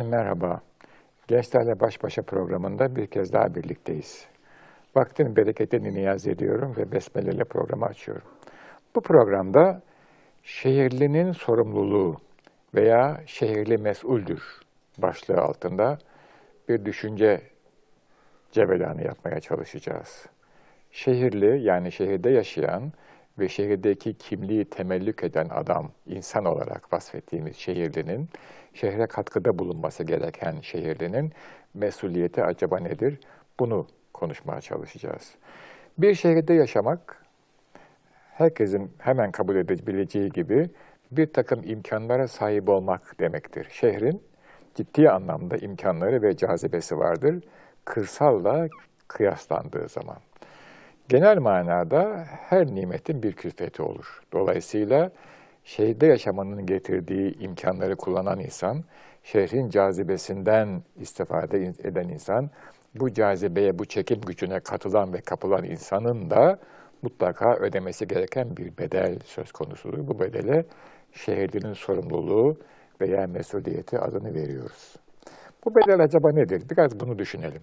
Efendim merhaba. Gençlerle Baş Başa programında bir kez daha birlikteyiz. Vaktin bereketini niyaz ediyorum ve besmele ile programı açıyorum. Bu programda şehirlinin sorumluluğu veya şehirli mesuldür başlığı altında bir düşünce cevelanı yapmaya çalışacağız. Şehirli yani şehirde yaşayan ve şehirdeki kimliği temellük eden adam, insan olarak vasfettiğimiz şehirlinin, şehre katkıda bulunması gereken şehirlinin mesuliyeti acaba nedir? Bunu konuşmaya çalışacağız. Bir şehirde yaşamak, herkesin hemen kabul edebileceği gibi bir takım imkanlara sahip olmak demektir. Şehrin ciddi anlamda imkanları ve cazibesi vardır, kırsalla kıyaslandığı zaman. Genel manada her nimetin bir külfeti olur. Dolayısıyla şehirde yaşamanın getirdiği imkanları kullanan insan, şehrin cazibesinden istifade eden insan, bu cazibeye, bu çekim gücüne katılan ve kapılan insanın da mutlaka ödemesi gereken bir bedel söz konusudur. Bu bedele şehirlinin sorumluluğu veya mesuliyeti adını veriyoruz. Bu bedel acaba nedir? Biraz bunu düşünelim.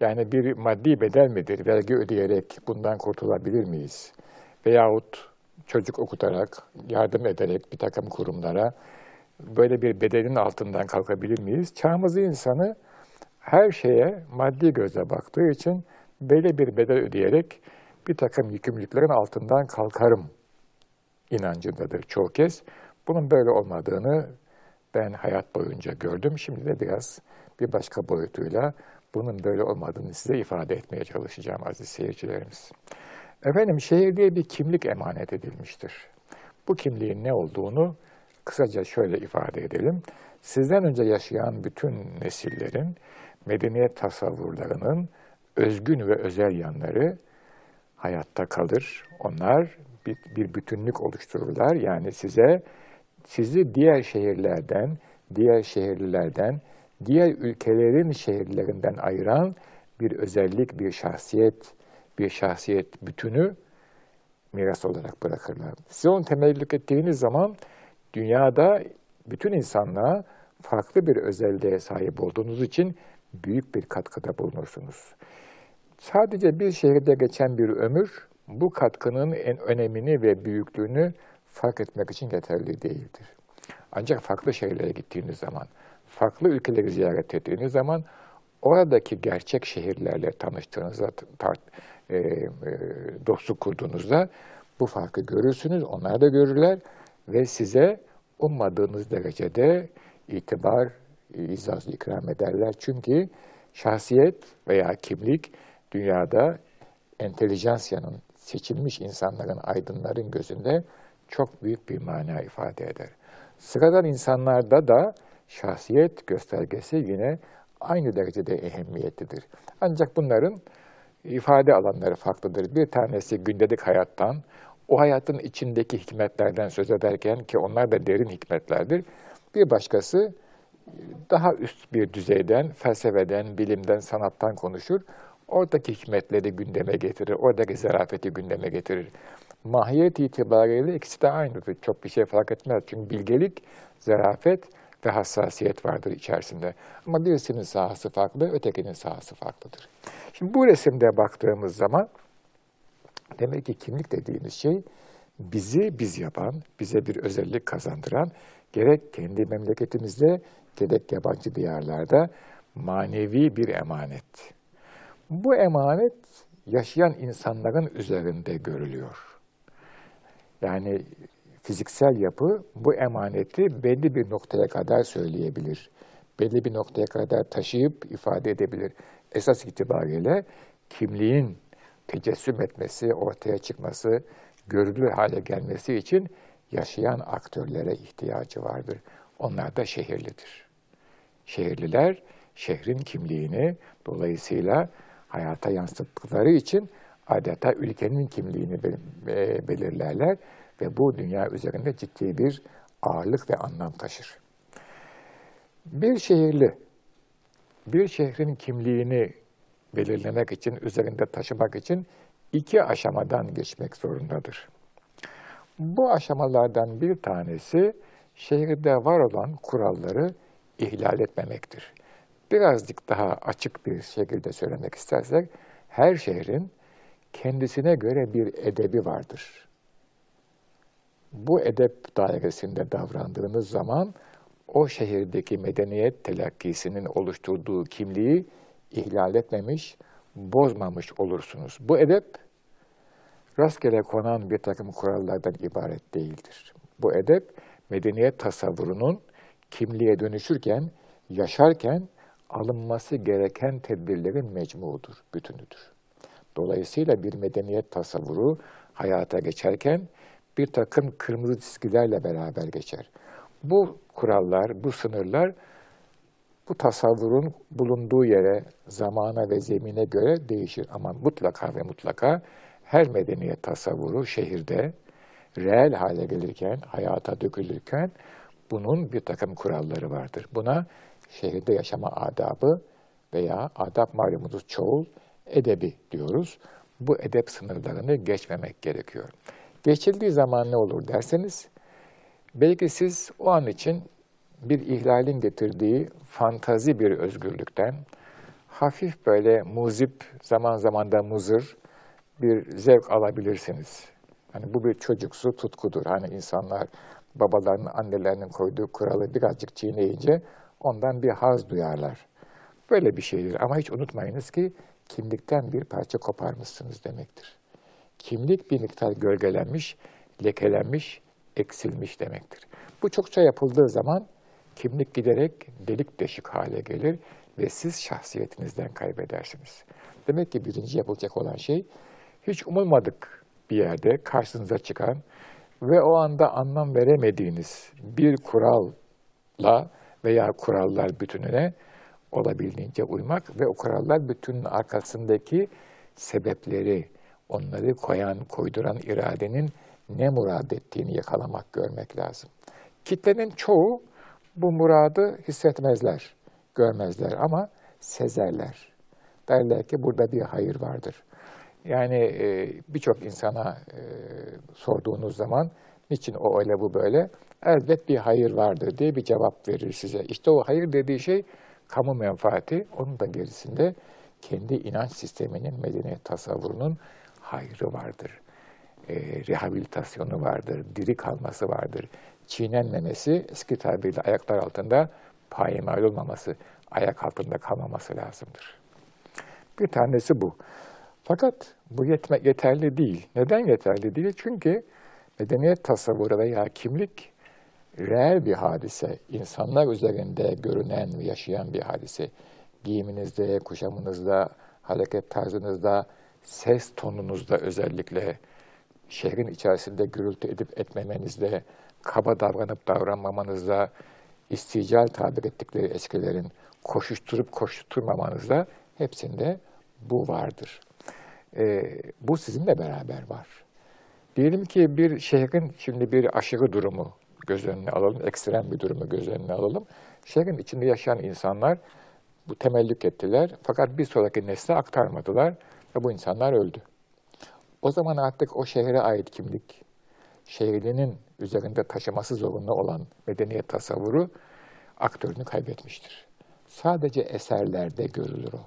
Yani bir maddi bedel midir? Vergi ödeyerek bundan kurtulabilir miyiz? Veyahut çocuk okutarak, yardım ederek bir takım kurumlara böyle bir bedelin altından kalkabilir miyiz? Çağımızı insanı her şeye maddi gözle baktığı için böyle bir bedel ödeyerek bir takım yükümlülüklerin altından kalkarım inancındadır çoğu kez. Bunun böyle olmadığını ben hayat boyunca gördüm. Şimdi de biraz bir başka boyutuyla bunun böyle olmadığını size ifade etmeye çalışacağım aziz seyircilerimiz. Efendim şehir diye bir kimlik emanet edilmiştir. Bu kimliğin ne olduğunu kısaca şöyle ifade edelim. Sizden önce yaşayan bütün nesillerin medeniyet tasavvurlarının özgün ve özel yanları hayatta kalır. Onlar bir, bir bütünlük oluştururlar. Yani size sizi diğer şehirlerden, diğer şehirlilerden, diğer ülkelerin şehirlerinden ayıran bir özellik, bir şahsiyet, bir şahsiyet bütünü miras olarak bırakırlar. Siz onu temellük ettiğiniz zaman dünyada bütün insanlığa farklı bir özelliğe sahip olduğunuz için büyük bir katkıda bulunursunuz. Sadece bir şehirde geçen bir ömür bu katkının en önemini ve büyüklüğünü fark etmek için yeterli değildir. Ancak farklı şehirlere gittiğiniz zaman, farklı ülkeleri ziyaret ettiğiniz zaman oradaki gerçek şehirlerle tanıştığınızda, tar, e, e, dostluk kurduğunuzda bu farkı görürsünüz, onlar da görürler ve size ummadığınız derecede itibar, izaz ikram ederler. Çünkü şahsiyet veya kimlik dünyada entelijansiyanın, seçilmiş insanların, aydınların gözünde çok büyük bir mana ifade eder. Sıradan insanlarda da şahsiyet göstergesi yine aynı derecede ehemmiyetlidir. Ancak bunların ifade alanları farklıdır. Bir tanesi gündelik hayattan, o hayatın içindeki hikmetlerden söz ederken ki onlar da derin hikmetlerdir. Bir başkası daha üst bir düzeyden, felsefeden, bilimden, sanattan konuşur. Oradaki hikmetleri gündeme getirir, oradaki zarafeti gündeme getirir. Mahiyet itibariyle ikisi de aynıdır. Çok bir şey fark etmez. Çünkü bilgelik, zarafet ve hassasiyet vardır içerisinde. Ama birisinin sahası farklı, ötekinin sahası farklıdır. Şimdi bu resimde baktığımız zaman demek ki kimlik dediğimiz şey bizi biz yapan, bize bir özellik kazandıran, gerek kendi memleketimizde gerek yabancı diyarlarda manevi bir emanet. Bu emanet yaşayan insanların üzerinde görülüyor. Yani fiziksel yapı bu emaneti belli bir noktaya kadar söyleyebilir. Belli bir noktaya kadar taşıyıp ifade edebilir. Esas itibariyle kimliğin tecessüm etmesi, ortaya çıkması, görülür hale gelmesi için yaşayan aktörlere ihtiyacı vardır. Onlar da şehirlidir. Şehirliler şehrin kimliğini dolayısıyla hayata yansıttıkları için adeta ülkenin kimliğini e, belirlerler ve bu dünya üzerinde ciddi bir ağırlık ve anlam taşır. Bir şehirli, bir şehrin kimliğini belirlemek için, üzerinde taşımak için iki aşamadan geçmek zorundadır. Bu aşamalardan bir tanesi şehirde var olan kuralları ihlal etmemektir. Birazcık daha açık bir şekilde söylemek istersek, her şehrin kendisine göre bir edebi vardır. Bu edep dairesinde davrandığınız zaman o şehirdeki medeniyet telakkisinin oluşturduğu kimliği ihlal etmemiş, bozmamış olursunuz. Bu edep rastgele konan bir takım kurallardan ibaret değildir. Bu edep medeniyet tasavvurunun kimliğe dönüşürken, yaşarken alınması gereken tedbirlerin mecmuudur, bütünüdür. Dolayısıyla bir medeniyet tasavvuru hayata geçerken bir takım kırmızı çizgilerle beraber geçer. Bu kurallar, bu sınırlar bu tasavvurun bulunduğu yere, zamana ve zemine göre değişir. Ama mutlaka ve mutlaka her medeniyet tasavvuru şehirde reel hale gelirken, hayata dökülürken bunun bir takım kuralları vardır. Buna şehirde yaşama adabı veya adab malumunuz çoğul edebi diyoruz. Bu edep sınırlarını geçmemek gerekiyor. Geçildiği zaman ne olur derseniz, belki siz o an için bir ihlalin getirdiği fantazi bir özgürlükten, hafif böyle muzip, zaman zaman da muzır bir zevk alabilirsiniz. Hani bu bir çocuksu tutkudur. Hani insanlar babalarının, annelerinin koyduğu kuralı birazcık çiğneyince ondan bir haz duyarlar. Böyle bir şeydir. Ama hiç unutmayınız ki kimlikten bir parça koparmışsınız demektir. Kimlik bir miktar gölgelenmiş, lekelenmiş, eksilmiş demektir. Bu çokça yapıldığı zaman kimlik giderek delik deşik hale gelir ve siz şahsiyetinizden kaybedersiniz. Demek ki birinci yapılacak olan şey hiç umulmadık bir yerde karşınıza çıkan ve o anda anlam veremediğiniz bir kuralla veya kurallar bütününe olabildiğince uymak ve o kurallar bütünün arkasındaki sebepleri, onları koyan, koyduran iradenin ne murad ettiğini yakalamak, görmek lazım. Kitlenin çoğu bu muradı hissetmezler, görmezler ama sezerler. Derler ki burada bir hayır vardır. Yani e, birçok insana e, sorduğunuz zaman niçin o öyle bu böyle? Elbet bir hayır vardır diye bir cevap verir size. İşte o hayır dediği şey kamu menfaati, onun da gerisinde kendi inanç sisteminin, medeniyet tasavvurunun hayrı vardır. E, rehabilitasyonu vardır, diri kalması vardır. Çiğnenmemesi, eski tabirle ayaklar altında payemal olmaması, ayak altında kalmaması lazımdır. Bir tanesi bu. Fakat bu yetme, yeterli değil. Neden yeterli değil? Çünkü medeniyet tasavvuru veya kimlik reel bir hadise. İnsanlar üzerinde görünen ve yaşayan bir hadise. Giyiminizde, kuşamınızda, hareket tarzınızda, ses tonunuzda özellikle, şehrin içerisinde gürültü edip etmemenizde, kaba davranıp davranmamanızda, istical tabir ettikleri eskilerin koşuşturup koşturmamanızda hepsinde bu vardır. E, bu sizinle beraber var. Diyelim ki bir şehrin şimdi bir aşırı durumu göz önüne alalım, ekstrem bir durumu göz önüne alalım. Şehrin içinde yaşayan insanlar bu temellük ettiler fakat bir sonraki nesle aktarmadılar ve bu insanlar öldü. O zaman artık o şehre ait kimlik, şehrinin üzerinde taşıması zorunlu olan medeniyet tasavvuru aktörünü kaybetmiştir. Sadece eserlerde görülür o.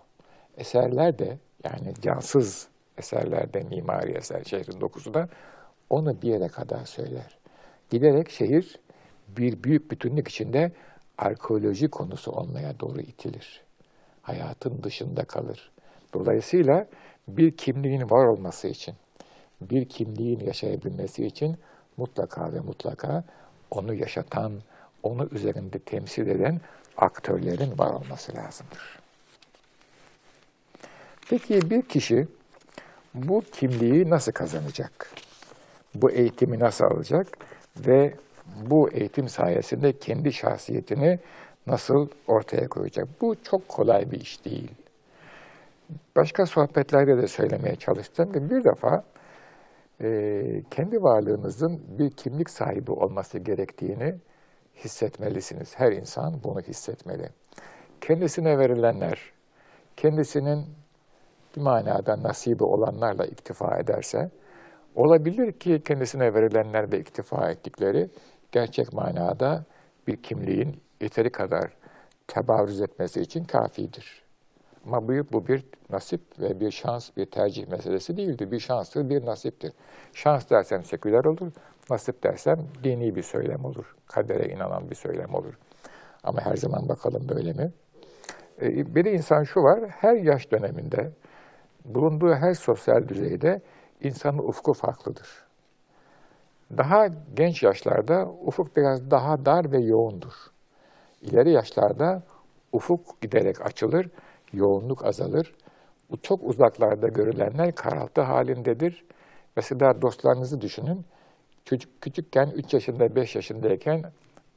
Eserler de yani cansız eserlerde mimari eser şehrin dokusu da onu bir yere kadar söyler. Giderek şehir bir büyük bütünlük içinde arkeoloji konusu olmaya doğru itilir. Hayatın dışında kalır. Dolayısıyla bir kimliğin var olması için, bir kimliğin yaşayabilmesi için mutlaka ve mutlaka onu yaşatan, onu üzerinde temsil eden aktörlerin var olması lazımdır. Peki bir kişi bu kimliği nasıl kazanacak? Bu eğitimi nasıl alacak? Ve bu eğitim sayesinde kendi şahsiyetini nasıl ortaya koyacak? Bu çok kolay bir iş değil. Başka sohbetlerde de söylemeye çalıştım ki bir defa e, kendi varlığınızın bir kimlik sahibi olması gerektiğini hissetmelisiniz. Her insan bunu hissetmeli. Kendisine verilenler, kendisinin bir manada nasibi olanlarla iktifa ederse, olabilir ki kendisine verilenler ve iktifa ettikleri gerçek manada bir kimliğin yeteri kadar tebarüz etmesi için kafidir. Ama bu, bu bir nasip ve bir şans, bir tercih meselesi değildir. Bir şanstır, bir nasiptir. Şans dersem seküler olur, nasip dersem dini bir söylem olur. Kadere inanan bir söylem olur. Ama her zaman bakalım böyle mi? E, bir de insan şu var, her yaş döneminde, bulunduğu her sosyal düzeyde insanın ufku farklıdır. Daha genç yaşlarda ufuk biraz daha dar ve yoğundur. İleri yaşlarda ufuk giderek açılır, yoğunluk azalır. Çok uzaklarda görülenler karaltı halindedir. Mesela dostlarınızı düşünün. Çocuk küçükken 3 yaşında 5 yaşındayken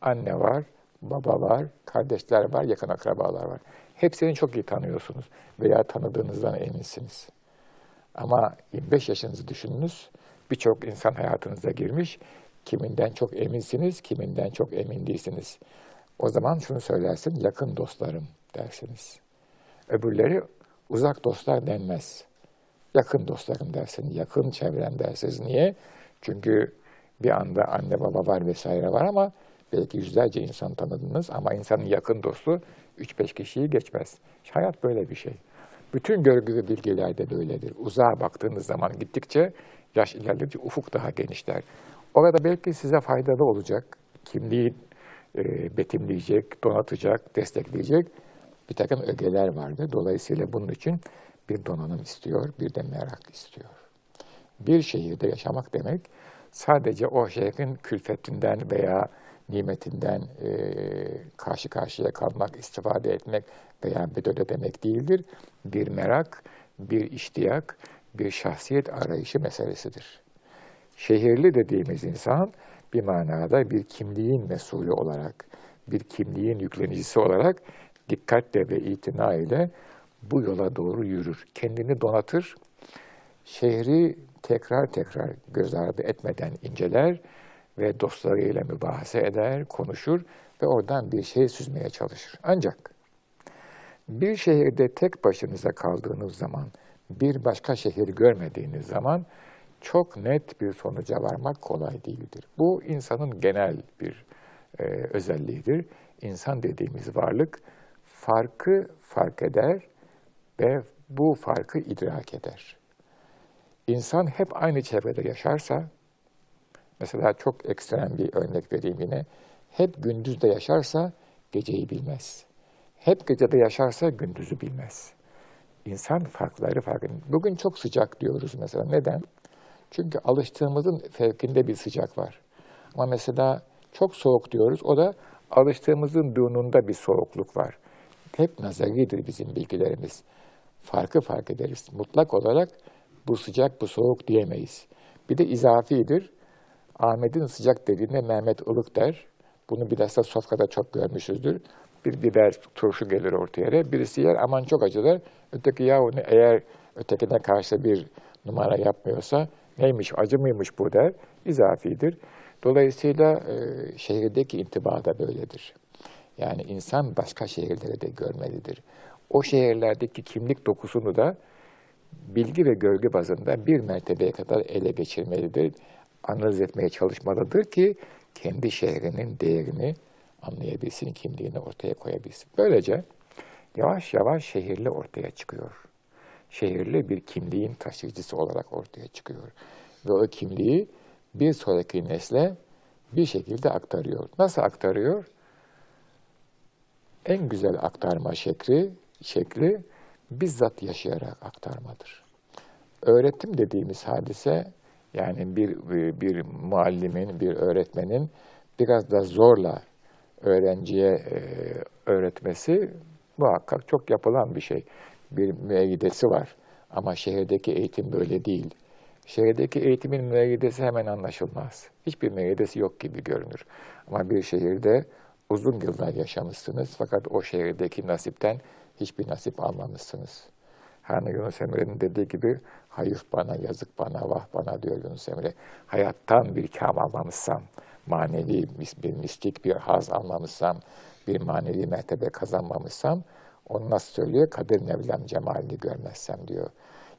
anne var, baba var, kardeşler var, yakın akrabalar var. Hepsini çok iyi tanıyorsunuz veya tanıdığınızdan eminsiniz. Ama 25 yaşınızı düşününüz. Birçok insan hayatınıza girmiş. Kiminden çok eminsiniz, kiminden çok emin değilsiniz. O zaman şunu söylersin, yakın dostlarım dersiniz. Öbürleri uzak dostlar denmez. Yakın dostlarım dersin, yakın çevrem dersiniz. Niye? Çünkü bir anda anne baba var vesaire var ama belki yüzlerce insan tanıdınız ama insanın yakın dostu 3-5 kişiyi geçmez. Hayat böyle bir şey. Bütün görgü ve bilgiler de böyledir. Uzağa baktığınız zaman gittikçe yaş ilerledikçe ufuk daha genişler. Orada belki size faydalı olacak, kimliği e, betimleyecek, donatacak, destekleyecek bir takım ögeler vardır. Dolayısıyla bunun için bir donanım istiyor, bir de merak istiyor. Bir şehirde yaşamak demek sadece o şehrin külfetinden veya nimetinden e, karşı karşıya kalmak, istifade etmek veya bedel demek değildir. Bir merak, bir iştiyak, bir şahsiyet arayışı meselesidir. Şehirli dediğimiz insan bir manada bir kimliğin mesulü olarak, bir kimliğin yüklenicisi olarak dikkatle ve itina ile bu yola doğru yürür. Kendini donatır, şehri tekrar tekrar göz ardı etmeden inceler ve dostlarıyla mübahase eder, konuşur ve oradan bir şey süzmeye çalışır. Ancak bir şehirde tek başınıza kaldığınız zaman, bir başka şehir görmediğiniz zaman çok net bir sonuca varmak kolay değildir. Bu insanın genel bir e, özelliğidir. İnsan dediğimiz varlık farkı fark eder ve bu farkı idrak eder. İnsan hep aynı çevrede yaşarsa, mesela çok ekstrem bir örnek vereyim yine, hep gündüzde yaşarsa geceyi bilmez. Hep gecede yaşarsa gündüzü bilmez. İnsan farkları farklı. Bugün çok sıcak diyoruz mesela. Neden? Çünkü alıştığımızın fevkinde bir sıcak var. Ama mesela çok soğuk diyoruz. O da alıştığımızın dununda bir soğukluk var. Hep nazaridir bizim bilgilerimiz. Farkı fark ederiz. Mutlak olarak bu sıcak, bu soğuk diyemeyiz. Bir de izafidir. Ahmet'in sıcak dediğinde Mehmet ılık der. Bunu bilhassa sofrada çok görmüşüzdür. Bir biber turşu gelir ortaya. Birisi yer aman çok acılar. Öteki ya onu eğer ötekine karşı bir numara yapmıyorsa neymiş acı mıymış bu der. İzafidir. Dolayısıyla e, şehirdeki intiba da böyledir. Yani insan başka şehirleri de görmelidir. O şehirlerdeki kimlik dokusunu da bilgi ve görgü bazında bir mertebeye kadar ele geçirmelidir. Analiz etmeye çalışmalıdır ki kendi şehrinin değerini anlayabilsin, kimliğini ortaya koyabilsin. Böylece yavaş yavaş şehirli ortaya çıkıyor. Şehirli bir kimliğin taşıyıcısı olarak ortaya çıkıyor. Ve o kimliği bir sonraki nesle bir şekilde aktarıyor. Nasıl aktarıyor? En güzel aktarma şekli, şekli bizzat yaşayarak aktarmadır. Öğretim dediğimiz hadise yani bir, bir muallimin, bir öğretmenin biraz da zorla öğrenciye e, öğretmesi muhakkak çok yapılan bir şey. Bir müeyyidesi var ama şehirdeki eğitim böyle değil. Şehirdeki eğitimin müeyyidesi hemen anlaşılmaz. Hiçbir müeyyidesi yok gibi görünür. Ama bir şehirde uzun yıllar yaşamışsınız fakat o şehirdeki nasipten hiçbir nasip almamışsınız. Hani Yunus Emre'nin dediği gibi hayır bana, yazık bana, vah bana diyor Yunus Emre. Hayattan bir kam almamışsam, manevi bir mistik bir haz almamışsam, bir manevi mertebe kazanmamışsam, onu nasıl söylüyor? Kadir Mevlam cemalini görmezsem diyor.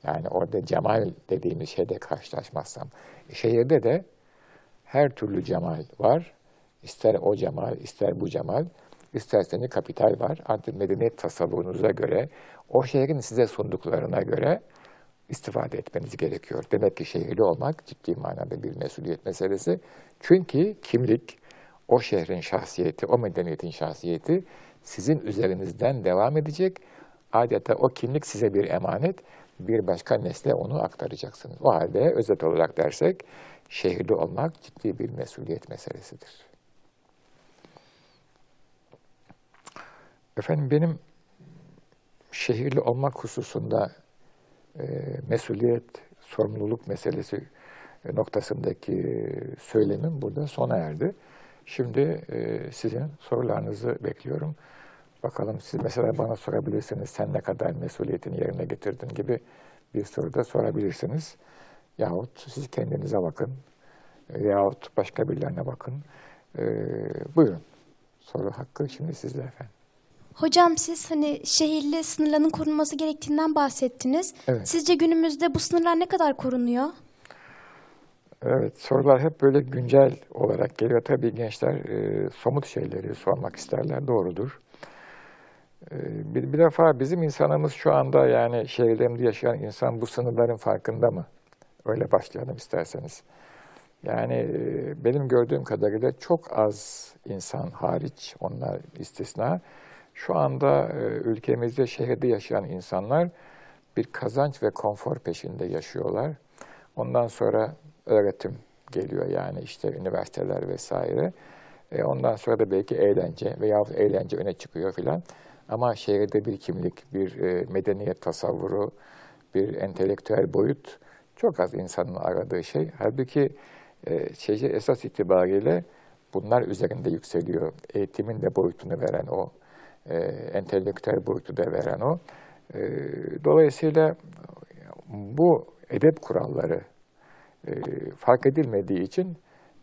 Yani orada cemal dediğimiz şeyde karşılaşmazsam. Şehirde de her türlü cemal var. İster o cemal, ister bu cemal. isterseniz kapital var. Artık medeniyet tasavvurunuza göre, o şehrin size sunduklarına göre istifade etmeniz gerekiyor. Demek ki şehirli olmak ciddi manada bir mesuliyet meselesi. Çünkü kimlik, o şehrin şahsiyeti, o medeniyetin şahsiyeti sizin üzerinizden devam edecek. Adeta o kimlik size bir emanet, bir başka nesle onu aktaracaksınız. O halde özet olarak dersek, şehirli olmak ciddi bir mesuliyet meselesidir. Efendim benim şehirli olmak hususunda e, mesuliyet, sorumluluk meselesi e, noktasındaki söylemim burada sona erdi. Şimdi e, sizin sorularınızı bekliyorum. Bakalım siz mesela bana sorabilirsiniz, sen ne kadar mesuliyetini yerine getirdin gibi bir soru da sorabilirsiniz. Yahut siz kendinize bakın, yahut başka birilerine bakın. E, buyurun, soru hakkı şimdi sizde efendim. Hocam siz hani şehirli sınırların korunması gerektiğinden bahsettiniz. Evet. Sizce günümüzde bu sınırlar ne kadar korunuyor? Evet, sorular hep böyle güncel olarak geliyor. Tabii gençler e, somut şeyleri sormak isterler, doğrudur. E, bir, bir defa bizim insanımız şu anda yani şehirlerinde yaşayan insan bu sınırların farkında mı? Öyle başlayalım isterseniz. Yani e, benim gördüğüm kadarıyla çok az insan hariç, onlar istisna, şu anda e, ülkemizde şehirde yaşayan insanlar bir kazanç ve konfor peşinde yaşıyorlar. Ondan sonra öğretim geliyor yani işte üniversiteler vesaire. E, ondan sonra da belki eğlence veya eğlence öne çıkıyor filan. Ama şehirde bir kimlik, bir e, medeniyet tasavvuru, bir entelektüel boyut çok az insanın aradığı şey. Halbuki e, şeyci esas itibariyle bunlar üzerinde yükseliyor. Eğitimin de boyutunu veren o e, entelektüel boyutu da veren o. E, dolayısıyla bu edep kuralları e, fark edilmediği için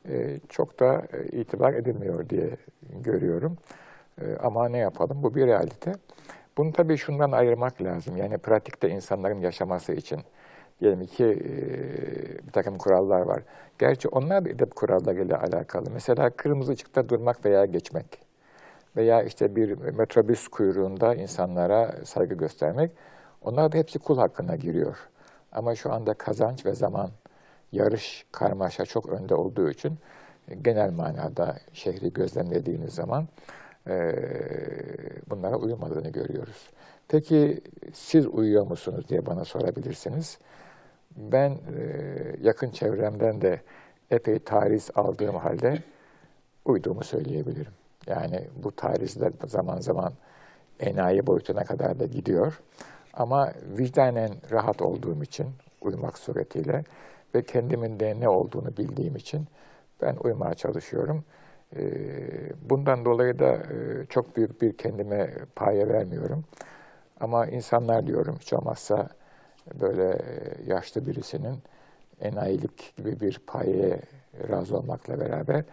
e, çok da itibar edilmiyor diye görüyorum. E, ama ne yapalım? Bu bir realite. Bunu tabii şundan ayırmak lazım. Yani pratikte insanların yaşaması için diyelim ki e, bir takım kurallar var. Gerçi onlar da edep kurallarıyla alakalı. Mesela kırmızı ışıkta durmak veya geçmek veya işte bir metrobüs kuyruğunda insanlara saygı göstermek, onlar da hepsi kul hakkına giriyor. Ama şu anda kazanç ve zaman, yarış, karmaşa çok önde olduğu için genel manada şehri gözlemlediğiniz zaman e, bunlara uymadığını görüyoruz. Peki siz uyuyor musunuz diye bana sorabilirsiniz. Ben e, yakın çevremden de epey tarih aldığım halde uyduğumu söyleyebilirim. Yani bu tarihler zaman zaman enayi boyutuna kadar da gidiyor. Ama vicdanen rahat olduğum için uyumak suretiyle ve kendimin de ne olduğunu bildiğim için ben uyumaya çalışıyorum. Ee, bundan dolayı da e, çok büyük bir kendime paye vermiyorum. Ama insanlar diyorum hiç olmazsa böyle yaşlı birisinin enayilik gibi bir payeye razı olmakla beraber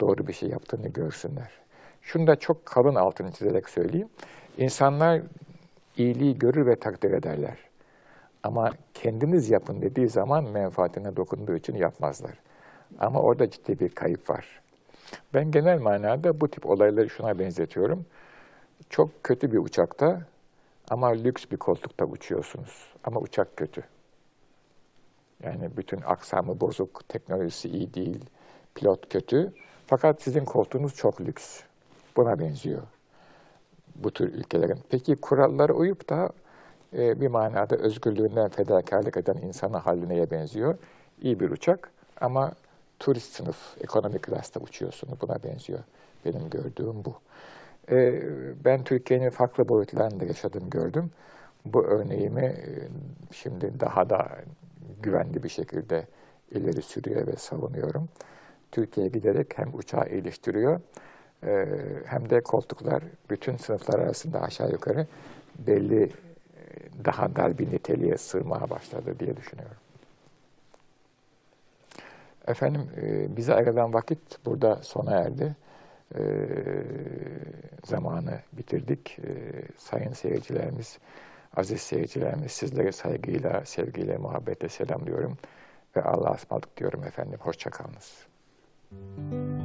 doğru bir şey yaptığını görsünler. Şunu da çok kalın altını çizerek söyleyeyim. İnsanlar iyiliği görür ve takdir ederler. Ama kendiniz yapın dediği zaman menfaatine dokunduğu için yapmazlar. Ama orada ciddi bir kayıp var. Ben genel manada bu tip olayları şuna benzetiyorum. Çok kötü bir uçakta ama lüks bir koltukta uçuyorsunuz. Ama uçak kötü. Yani bütün aksamı bozuk, teknolojisi iyi değil, pilot kötü. Fakat sizin koltuğunuz çok lüks. Buna benziyor bu tür ülkelerin. Peki kurallara uyup da e, bir manada özgürlüğünden fedakarlık eden insana haline neye benziyor? İyi bir uçak ama turist sınıf, ekonomik klasta uçuyorsunuz. Buna benziyor. Benim gördüğüm bu. E, ben Türkiye'nin farklı boyutlarında yaşadım, gördüm. Bu örneğimi e, şimdi daha da güvenli bir şekilde ileri sürüyor ve savunuyorum. Türkiye giderek hem uçağı iyileştiriyor hem de koltuklar bütün sınıflar arasında aşağı yukarı belli e, daha dar bir niteliğe sığmaya başladı diye düşünüyorum. Efendim e, bize ayrılan vakit burada sona erdi. E, zamanı bitirdik. sayın seyircilerimiz, aziz seyircilerimiz sizlere saygıyla, sevgiyle, muhabbetle selamlıyorum. Ve Allah'a ısmarladık diyorum efendim. Hoşçakalınız. Müzik